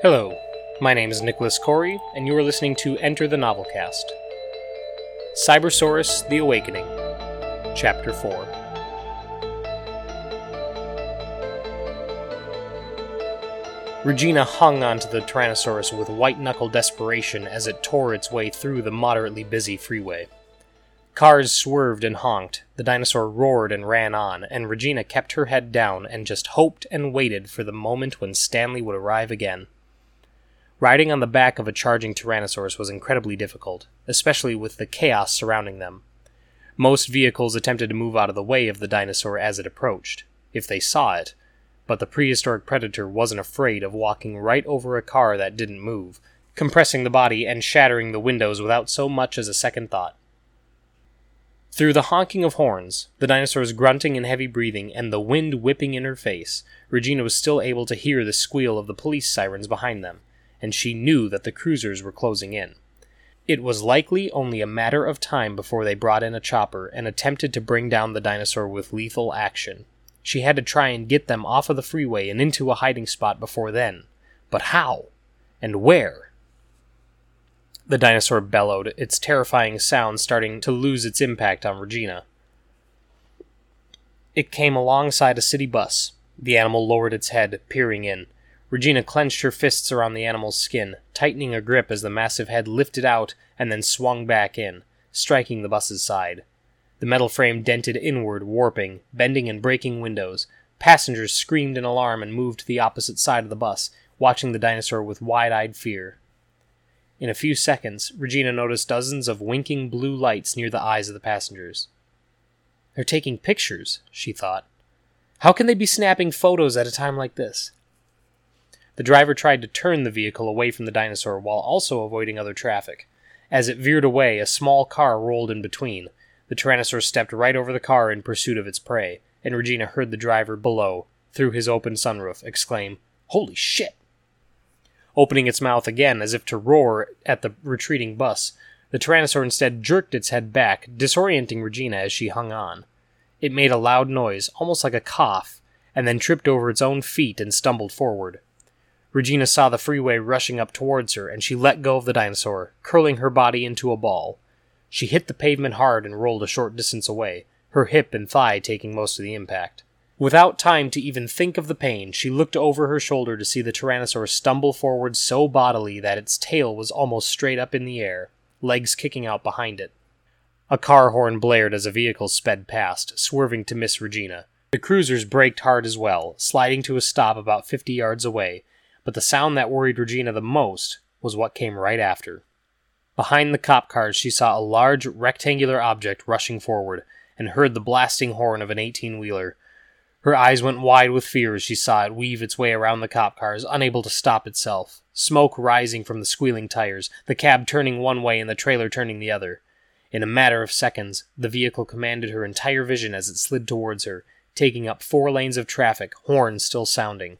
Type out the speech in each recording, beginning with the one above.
Hello, my name is Nicholas Kory, and you are listening to Enter the Novelcast. Cybersaurus The Awakening, Chapter 4. Regina hung onto the Tyrannosaurus with white knuckle desperation as it tore its way through the moderately busy freeway. Cars swerved and honked, the dinosaur roared and ran on, and Regina kept her head down and just hoped and waited for the moment when Stanley would arrive again. Riding on the back of a charging Tyrannosaurus was incredibly difficult, especially with the chaos surrounding them. Most vehicles attempted to move out of the way of the dinosaur as it approached, if they saw it, but the prehistoric predator wasn't afraid of walking right over a car that didn't move, compressing the body and shattering the windows without so much as a second thought. Through the honking of horns, the dinosaur's grunting and heavy breathing, and the wind whipping in her face, Regina was still able to hear the squeal of the police sirens behind them and she knew that the cruisers were closing in. It was likely only a matter of time before they brought in a chopper and attempted to bring down the dinosaur with lethal action. She had to try and get them off of the freeway and into a hiding spot before then. But how? And where? The dinosaur bellowed, its terrifying sound starting to lose its impact on Regina. It came alongside a city bus. The animal lowered its head, peering in. Regina clenched her fists around the animal's skin, tightening her grip as the massive head lifted out and then swung back in, striking the bus's side. The metal frame dented inward, warping, bending and breaking windows. Passengers screamed in alarm and moved to the opposite side of the bus, watching the dinosaur with wide eyed fear. In a few seconds, Regina noticed dozens of winking blue lights near the eyes of the passengers. They're taking pictures, she thought. How can they be snapping photos at a time like this? The driver tried to turn the vehicle away from the dinosaur while also avoiding other traffic. As it veered away, a small car rolled in between. The Tyrannosaur stepped right over the car in pursuit of its prey, and Regina heard the driver below, through his open sunroof, exclaim, Holy shit! Opening its mouth again as if to roar at the retreating bus, the Tyrannosaur instead jerked its head back, disorienting Regina as she hung on. It made a loud noise, almost like a cough, and then tripped over its own feet and stumbled forward. Regina saw the freeway rushing up towards her, and she let go of the dinosaur, curling her body into a ball. She hit the pavement hard and rolled a short distance away, her hip and thigh taking most of the impact. Without time to even think of the pain, she looked over her shoulder to see the Tyrannosaur stumble forward so bodily that its tail was almost straight up in the air, legs kicking out behind it. A car horn blared as a vehicle sped past, swerving to miss Regina. The cruisers braked hard as well, sliding to a stop about fifty yards away, but the sound that worried Regina the most was what came right after. Behind the cop cars, she saw a large rectangular object rushing forward and heard the blasting horn of an 18 wheeler. Her eyes went wide with fear as she saw it weave its way around the cop cars, unable to stop itself. Smoke rising from the squealing tires, the cab turning one way and the trailer turning the other. In a matter of seconds, the vehicle commanded her entire vision as it slid towards her, taking up four lanes of traffic, horn still sounding.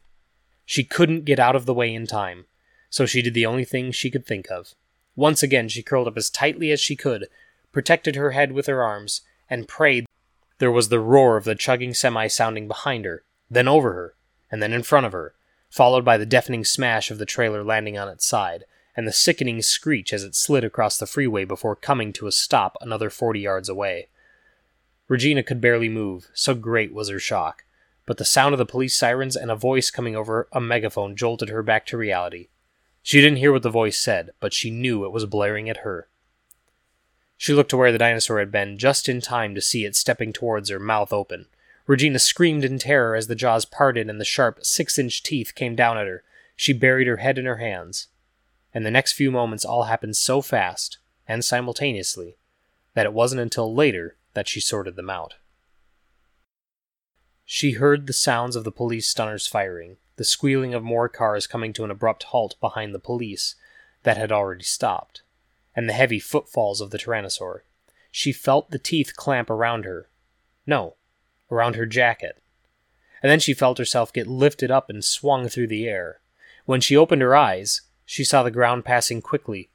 She couldn't get out of the way in time, so she did the only thing she could think of. Once again, she curled up as tightly as she could, protected her head with her arms, and prayed. There was the roar of the chugging semi sounding behind her, then over her, and then in front of her, followed by the deafening smash of the trailer landing on its side, and the sickening screech as it slid across the freeway before coming to a stop another forty yards away. Regina could barely move, so great was her shock but the sound of the police sirens and a voice coming over a megaphone jolted her back to reality. She didn't hear what the voice said, but she knew it was blaring at her. She looked to where the dinosaur had been just in time to see it stepping towards her, mouth open. Regina screamed in terror as the jaws parted and the sharp, six inch teeth came down at her. She buried her head in her hands. And the next few moments all happened so fast, and simultaneously, that it wasn't until later that she sorted them out. She heard the sounds of the police stunners firing, the squealing of more cars coming to an abrupt halt behind the police that had already stopped, and the heavy footfalls of the Tyrannosaur. She felt the teeth clamp around her. No, around her jacket. And then she felt herself get lifted up and swung through the air. When she opened her eyes, she saw the ground passing quickly,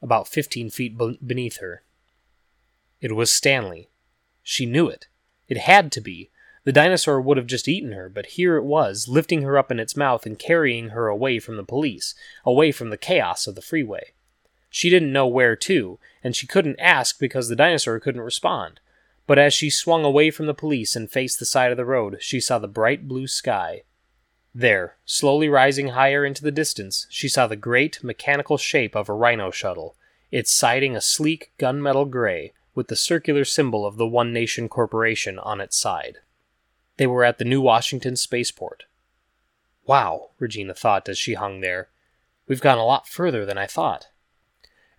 about fifteen feet beneath her. It was Stanley. She knew it. It had to be. The dinosaur would have just eaten her, but here it was, lifting her up in its mouth and carrying her away from the police, away from the chaos of the freeway. She didn't know where to, and she couldn't ask because the dinosaur couldn't respond. But as she swung away from the police and faced the side of the road, she saw the bright blue sky. There, slowly rising higher into the distance, she saw the great mechanical shape of a rhino shuttle, its siding a sleek gunmetal gray, with the circular symbol of the One Nation Corporation on its side. They were at the New Washington spaceport. Wow, Regina thought as she hung there. We've gone a lot further than I thought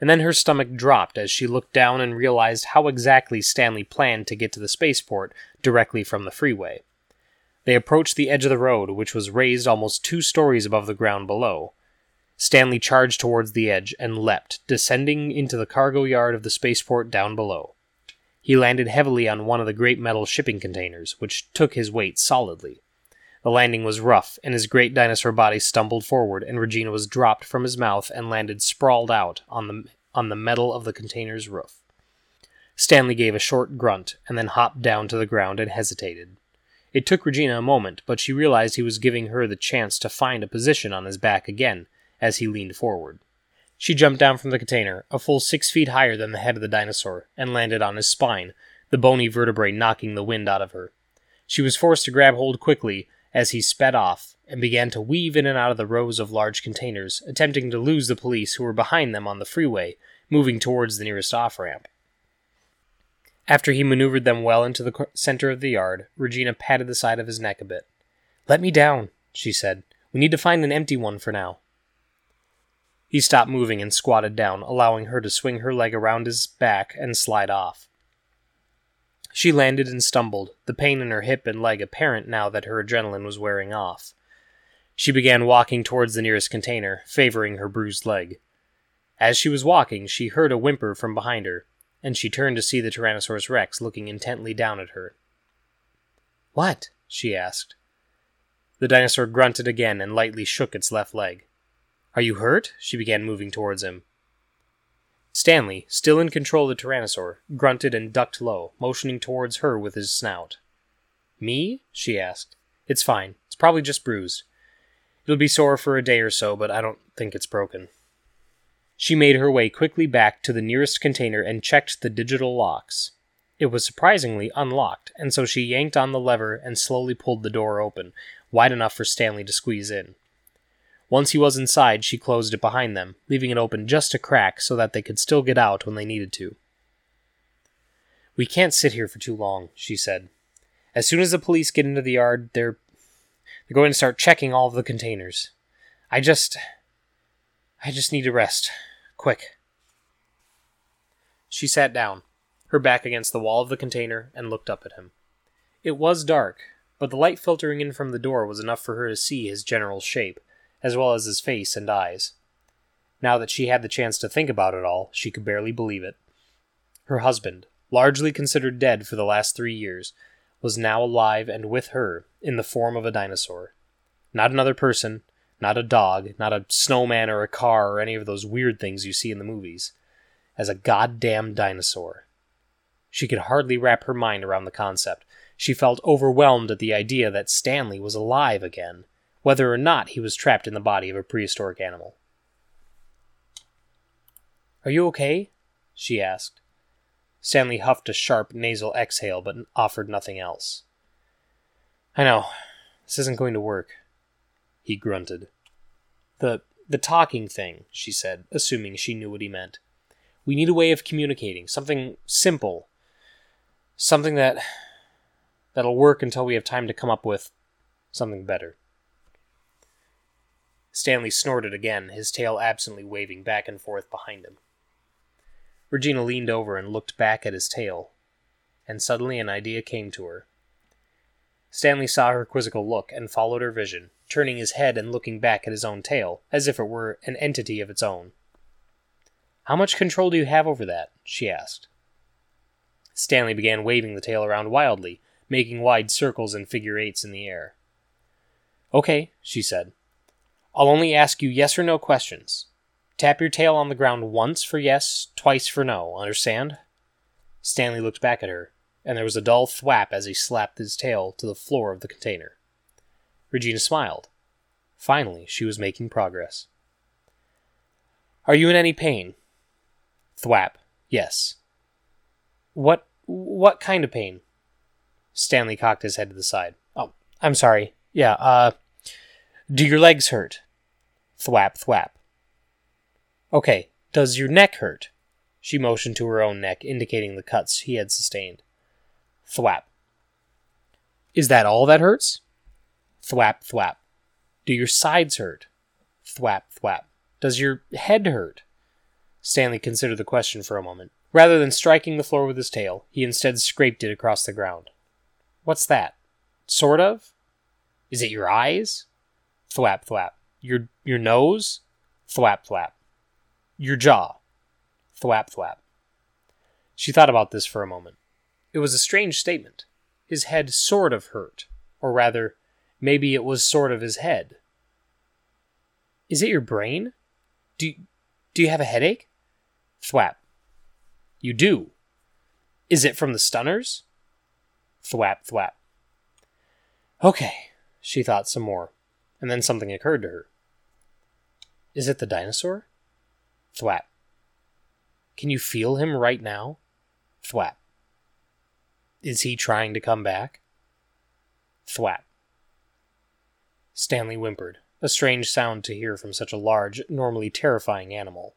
and then her stomach dropped as she looked down and realized how exactly Stanley planned to get to the spaceport directly from the freeway. They approached the edge of the road, which was raised almost two stories above the ground below. Stanley charged towards the edge and leapt, descending into the cargo yard of the spaceport down below. He landed heavily on one of the great metal shipping containers, which took his weight solidly. The landing was rough, and his great dinosaur body stumbled forward, and Regina was dropped from his mouth and landed sprawled out on the, on the metal of the container's roof. Stanley gave a short grunt, and then hopped down to the ground and hesitated. It took Regina a moment, but she realized he was giving her the chance to find a position on his back again as he leaned forward. She jumped down from the container, a full six feet higher than the head of the dinosaur, and landed on his spine, the bony vertebrae knocking the wind out of her. She was forced to grab hold quickly, as he sped off and began to weave in and out of the rows of large containers, attempting to lose the police who were behind them on the freeway, moving towards the nearest off ramp. After he maneuvered them well into the center of the yard, Regina patted the side of his neck a bit. Let me down, she said. We need to find an empty one for now. He stopped moving and squatted down, allowing her to swing her leg around his back and slide off. She landed and stumbled, the pain in her hip and leg apparent now that her adrenaline was wearing off. She began walking towards the nearest container, favoring her bruised leg. As she was walking, she heard a whimper from behind her, and she turned to see the Tyrannosaurus Rex looking intently down at her. What? she asked. The dinosaur grunted again and lightly shook its left leg. Are you hurt? She began moving towards him. Stanley, still in control of the Tyrannosaur, grunted and ducked low, motioning towards her with his snout. Me? she asked. It's fine. It's probably just bruised. It'll be sore for a day or so, but I don't think it's broken. She made her way quickly back to the nearest container and checked the digital locks. It was surprisingly unlocked, and so she yanked on the lever and slowly pulled the door open, wide enough for Stanley to squeeze in. Once he was inside, she closed it behind them, leaving it open just a crack so that they could still get out when they needed to. We can't sit here for too long, she said. As soon as the police get into the yard, they're they're going to start checking all of the containers. I just I just need to rest. Quick. She sat down, her back against the wall of the container, and looked up at him. It was dark, but the light filtering in from the door was enough for her to see his general shape, as well as his face and eyes. Now that she had the chance to think about it all, she could barely believe it. Her husband, largely considered dead for the last three years, was now alive and with her in the form of a dinosaur. Not another person, not a dog, not a snowman or a car or any of those weird things you see in the movies. As a goddamn dinosaur. She could hardly wrap her mind around the concept. She felt overwhelmed at the idea that Stanley was alive again whether or not he was trapped in the body of a prehistoric animal. Are you okay? she asked. Stanley huffed a sharp nasal exhale but offered nothing else. I know. This isn't going to work. He grunted. The the talking thing, she said, assuming she knew what he meant. We need a way of communicating, something simple. Something that that'll work until we have time to come up with something better. Stanley snorted again, his tail absently waving back and forth behind him. Regina leaned over and looked back at his tail, and suddenly an idea came to her. Stanley saw her quizzical look and followed her vision, turning his head and looking back at his own tail, as if it were an entity of its own. How much control do you have over that? she asked. Stanley began waving the tail around wildly, making wide circles and figure eights in the air. Okay, she said. I'll only ask you yes or no questions. Tap your tail on the ground once for yes, twice for no, understand? Stanley looked back at her, and there was a dull thwap as he slapped his tail to the floor of the container. Regina smiled. Finally, she was making progress. Are you in any pain? Thwap. Yes. What what kind of pain? Stanley cocked his head to the side. Oh, I'm sorry. Yeah, uh do your legs hurt? Thwap thwap. Okay, does your neck hurt? She motioned to her own neck, indicating the cuts he had sustained. Thwap. Is that all that hurts? Thwap thwap. Do your sides hurt? Thwap thwap. Does your head hurt? Stanley considered the question for a moment. Rather than striking the floor with his tail, he instead scraped it across the ground. What's that? Sort of? Is it your eyes? Thwap thwap. Your your nose? Thwap thwap. Your jaw? Thwap thwap. She thought about this for a moment. It was a strange statement. His head sort of hurt. Or rather, maybe it was sort of his head. Is it your brain? Do, do you have a headache? Thwap. You do. Is it from the stunners? Thwap, thwap. Okay, she thought some more, and then something occurred to her. Is it the dinosaur? Thwap. Can you feel him right now? Thwap. Is he trying to come back? Thwap. Stanley whimpered, a strange sound to hear from such a large, normally terrifying animal.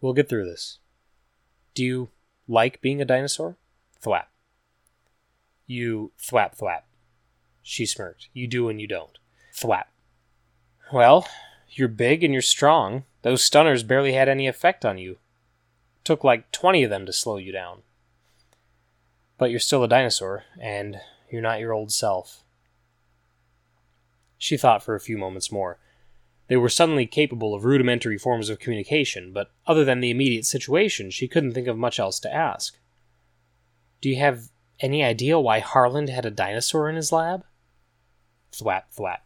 We'll get through this. Do you like being a dinosaur? Thwap. You thwap thwap. She smirked. You do and you don't. Thwap. Well, you're big and you're strong. Those stunners barely had any effect on you. Took like 20 of them to slow you down. But you're still a dinosaur, and you're not your old self. She thought for a few moments more. They were suddenly capable of rudimentary forms of communication, but other than the immediate situation, she couldn't think of much else to ask. Do you have any idea why Harland had a dinosaur in his lab? Thwap, thwap.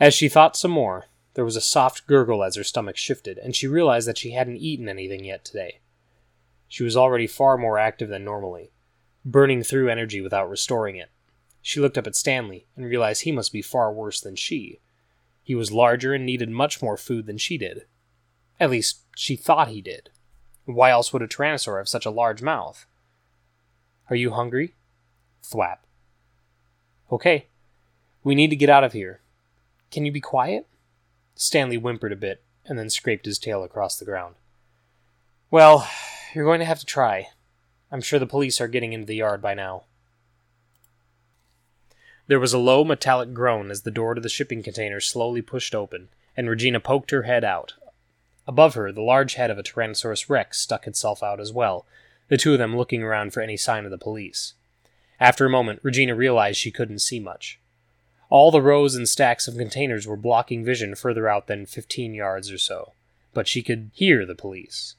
As she thought some more, there was a soft gurgle as her stomach shifted, and she realized that she hadn't eaten anything yet today. She was already far more active than normally, burning through energy without restoring it. She looked up at Stanley and realized he must be far worse than she. He was larger and needed much more food than she did. At least, she thought he did. Why else would a tyrannosaur have such a large mouth? Are you hungry? Thwap. Okay. We need to get out of here. Can you be quiet? Stanley whimpered a bit and then scraped his tail across the ground. Well, you're going to have to try. I'm sure the police are getting into the yard by now. There was a low metallic groan as the door to the shipping container slowly pushed open, and Regina poked her head out. Above her, the large head of a Tyrannosaurus rex stuck itself out as well, the two of them looking around for any sign of the police. After a moment, Regina realized she couldn't see much. All the rows and stacks of containers were blocking vision further out than fifteen yards or so, but she could hear the police.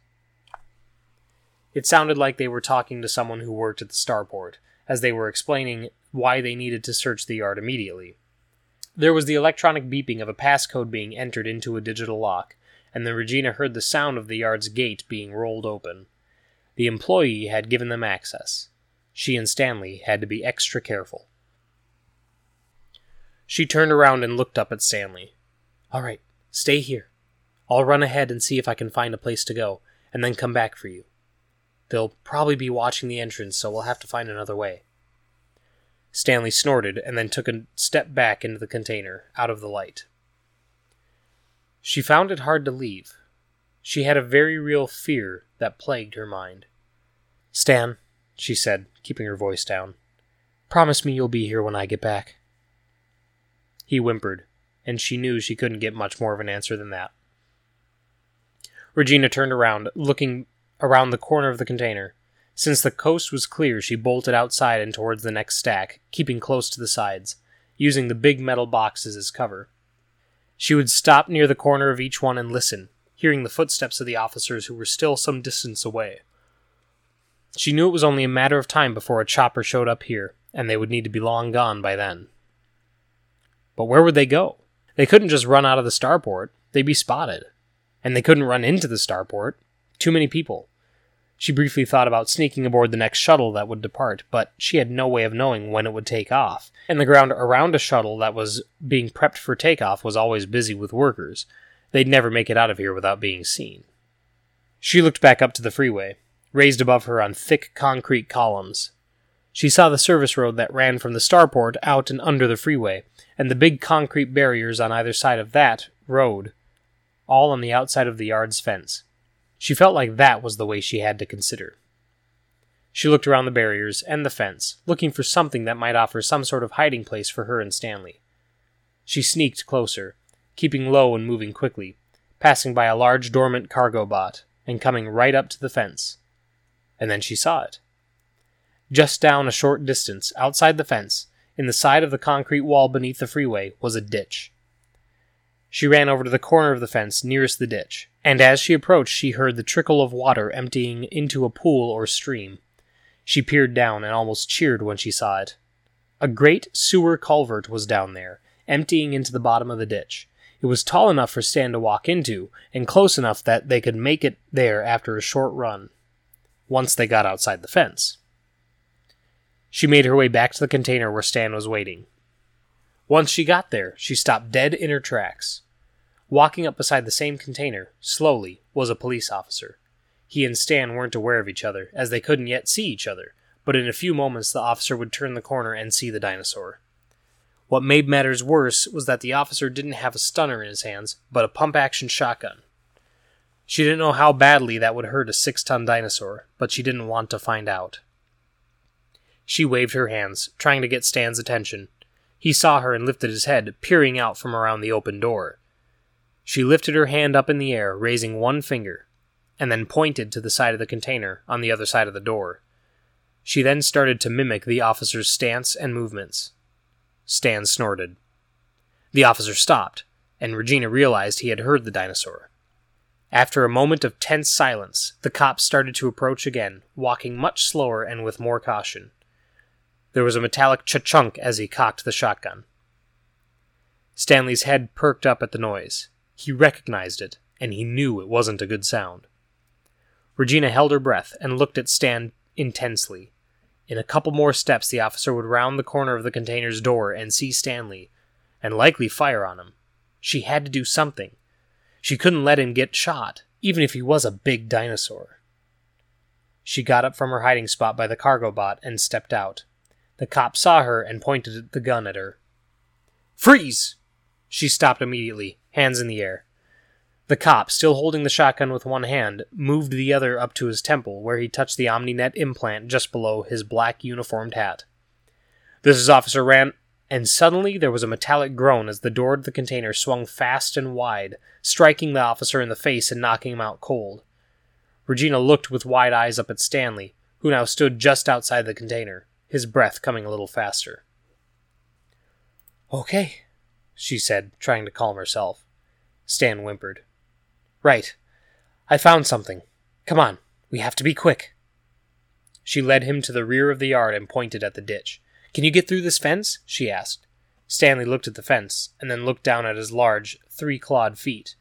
It sounded like they were talking to someone who worked at the starport, as they were explaining why they needed to search the yard immediately. There was the electronic beeping of a passcode being entered into a digital lock, and then Regina heard the sound of the yard's gate being rolled open. The employee had given them access. She and Stanley had to be extra careful. She turned around and looked up at Stanley. All right, stay here. I'll run ahead and see if I can find a place to go, and then come back for you. They'll probably be watching the entrance, so we'll have to find another way. Stanley snorted and then took a step back into the container, out of the light. She found it hard to leave. She had a very real fear that plagued her mind. Stan, she said, keeping her voice down, promise me you'll be here when I get back. He whimpered, and she knew she couldn't get much more of an answer than that. Regina turned around, looking around the corner of the container. Since the coast was clear, she bolted outside and towards the next stack, keeping close to the sides, using the big metal boxes as cover. She would stop near the corner of each one and listen, hearing the footsteps of the officers who were still some distance away. She knew it was only a matter of time before a chopper showed up here, and they would need to be long gone by then. But where would they go? They couldn't just run out of the starport. They'd be spotted. And they couldn't run into the starport. Too many people. She briefly thought about sneaking aboard the next shuttle that would depart, but she had no way of knowing when it would take off, and the ground around a shuttle that was being prepped for takeoff was always busy with workers. They'd never make it out of here without being seen. She looked back up to the freeway, raised above her on thick concrete columns. She saw the service road that ran from the starport out and under the freeway, and the big concrete barriers on either side of that road, all on the outside of the yard's fence. She felt like that was the way she had to consider. She looked around the barriers and the fence, looking for something that might offer some sort of hiding place for her and Stanley. She sneaked closer, keeping low and moving quickly, passing by a large dormant cargo bot and coming right up to the fence. And then she saw it. Just down a short distance, outside the fence, in the side of the concrete wall beneath the freeway, was a ditch. She ran over to the corner of the fence nearest the ditch, and as she approached, she heard the trickle of water emptying into a pool or stream. She peered down and almost cheered when she saw it. A great sewer culvert was down there, emptying into the bottom of the ditch. It was tall enough for Stan to walk into, and close enough that they could make it there after a short run, once they got outside the fence. She made her way back to the container where Stan was waiting. Once she got there, she stopped dead in her tracks. Walking up beside the same container, slowly, was a police officer. He and Stan weren't aware of each other, as they couldn't yet see each other, but in a few moments the officer would turn the corner and see the dinosaur. What made matters worse was that the officer didn't have a stunner in his hands, but a pump action shotgun. She didn't know how badly that would hurt a six ton dinosaur, but she didn't want to find out. She waved her hands, trying to get Stan's attention. He saw her and lifted his head, peering out from around the open door. She lifted her hand up in the air, raising one finger, and then pointed to the side of the container on the other side of the door. She then started to mimic the officer's stance and movements. Stan snorted. The officer stopped, and Regina realized he had heard the dinosaur. After a moment of tense silence, the cop started to approach again, walking much slower and with more caution. There was a metallic cha-chunk as he cocked the shotgun. Stanley's head perked up at the noise. He recognized it, and he knew it wasn't a good sound. Regina held her breath and looked at Stan intensely. In a couple more steps, the officer would round the corner of the container's door and see Stanley, and likely fire on him. She had to do something. She couldn't let him get shot, even if he was a big dinosaur. She got up from her hiding spot by the cargo bot and stepped out. The cop saw her and pointed the gun at her. Freeze! She stopped immediately, hands in the air. The cop, still holding the shotgun with one hand, moved the other up to his temple, where he touched the OmniNet implant just below his black uniformed hat. This is Officer Rand. And suddenly there was a metallic groan as the door to the container swung fast and wide, striking the officer in the face and knocking him out cold. Regina looked with wide eyes up at Stanley, who now stood just outside the container his breath coming a little faster. Okay, she said, trying to calm herself. Stan whimpered. Right. I found something. Come on, we have to be quick. She led him to the rear of the yard and pointed at the ditch. Can you get through this fence? she asked. Stanley looked at the fence, and then looked down at his large, three clawed feet.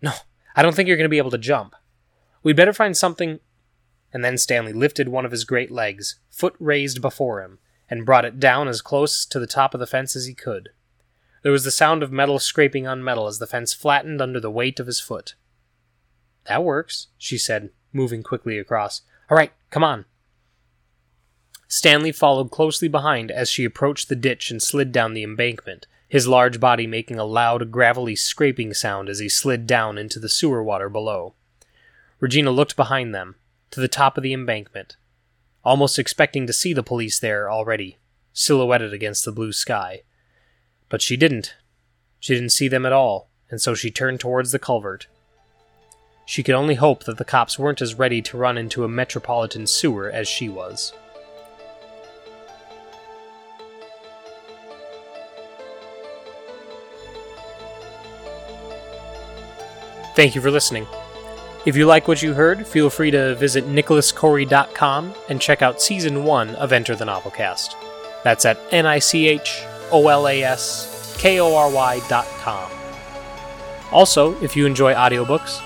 No, I don't think you're going to be able to jump. We'd better find something and then Stanley lifted one of his great legs, foot raised before him, and brought it down as close to the top of the fence as he could. There was the sound of metal scraping on metal as the fence flattened under the weight of his foot. That works, she said, moving quickly across. All right, come on. Stanley followed closely behind as she approached the ditch and slid down the embankment, his large body making a loud, gravelly scraping sound as he slid down into the sewer water below. Regina looked behind them, to the top of the embankment, almost expecting to see the police there already, silhouetted against the blue sky. But she didn't. She didn't see them at all, and so she turned towards the culvert. She could only hope that the cops weren't as ready to run into a metropolitan sewer as she was. Thank you for listening. If you like what you heard, feel free to visit nicholaskory.com and check out Season 1 of Enter the Novelcast. That's at N I C H O L A S K O R Y.com. Also, if you enjoy audiobooks,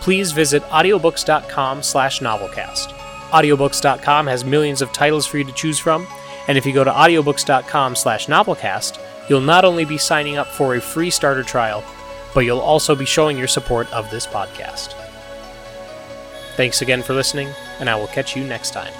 please visit audiobooks.com slash novelcast. Audiobooks.com has millions of titles for you to choose from, and if you go to audiobooks.com slash novelcast, you'll not only be signing up for a free starter trial, but you'll also be showing your support of this podcast. Thanks again for listening, and I will catch you next time.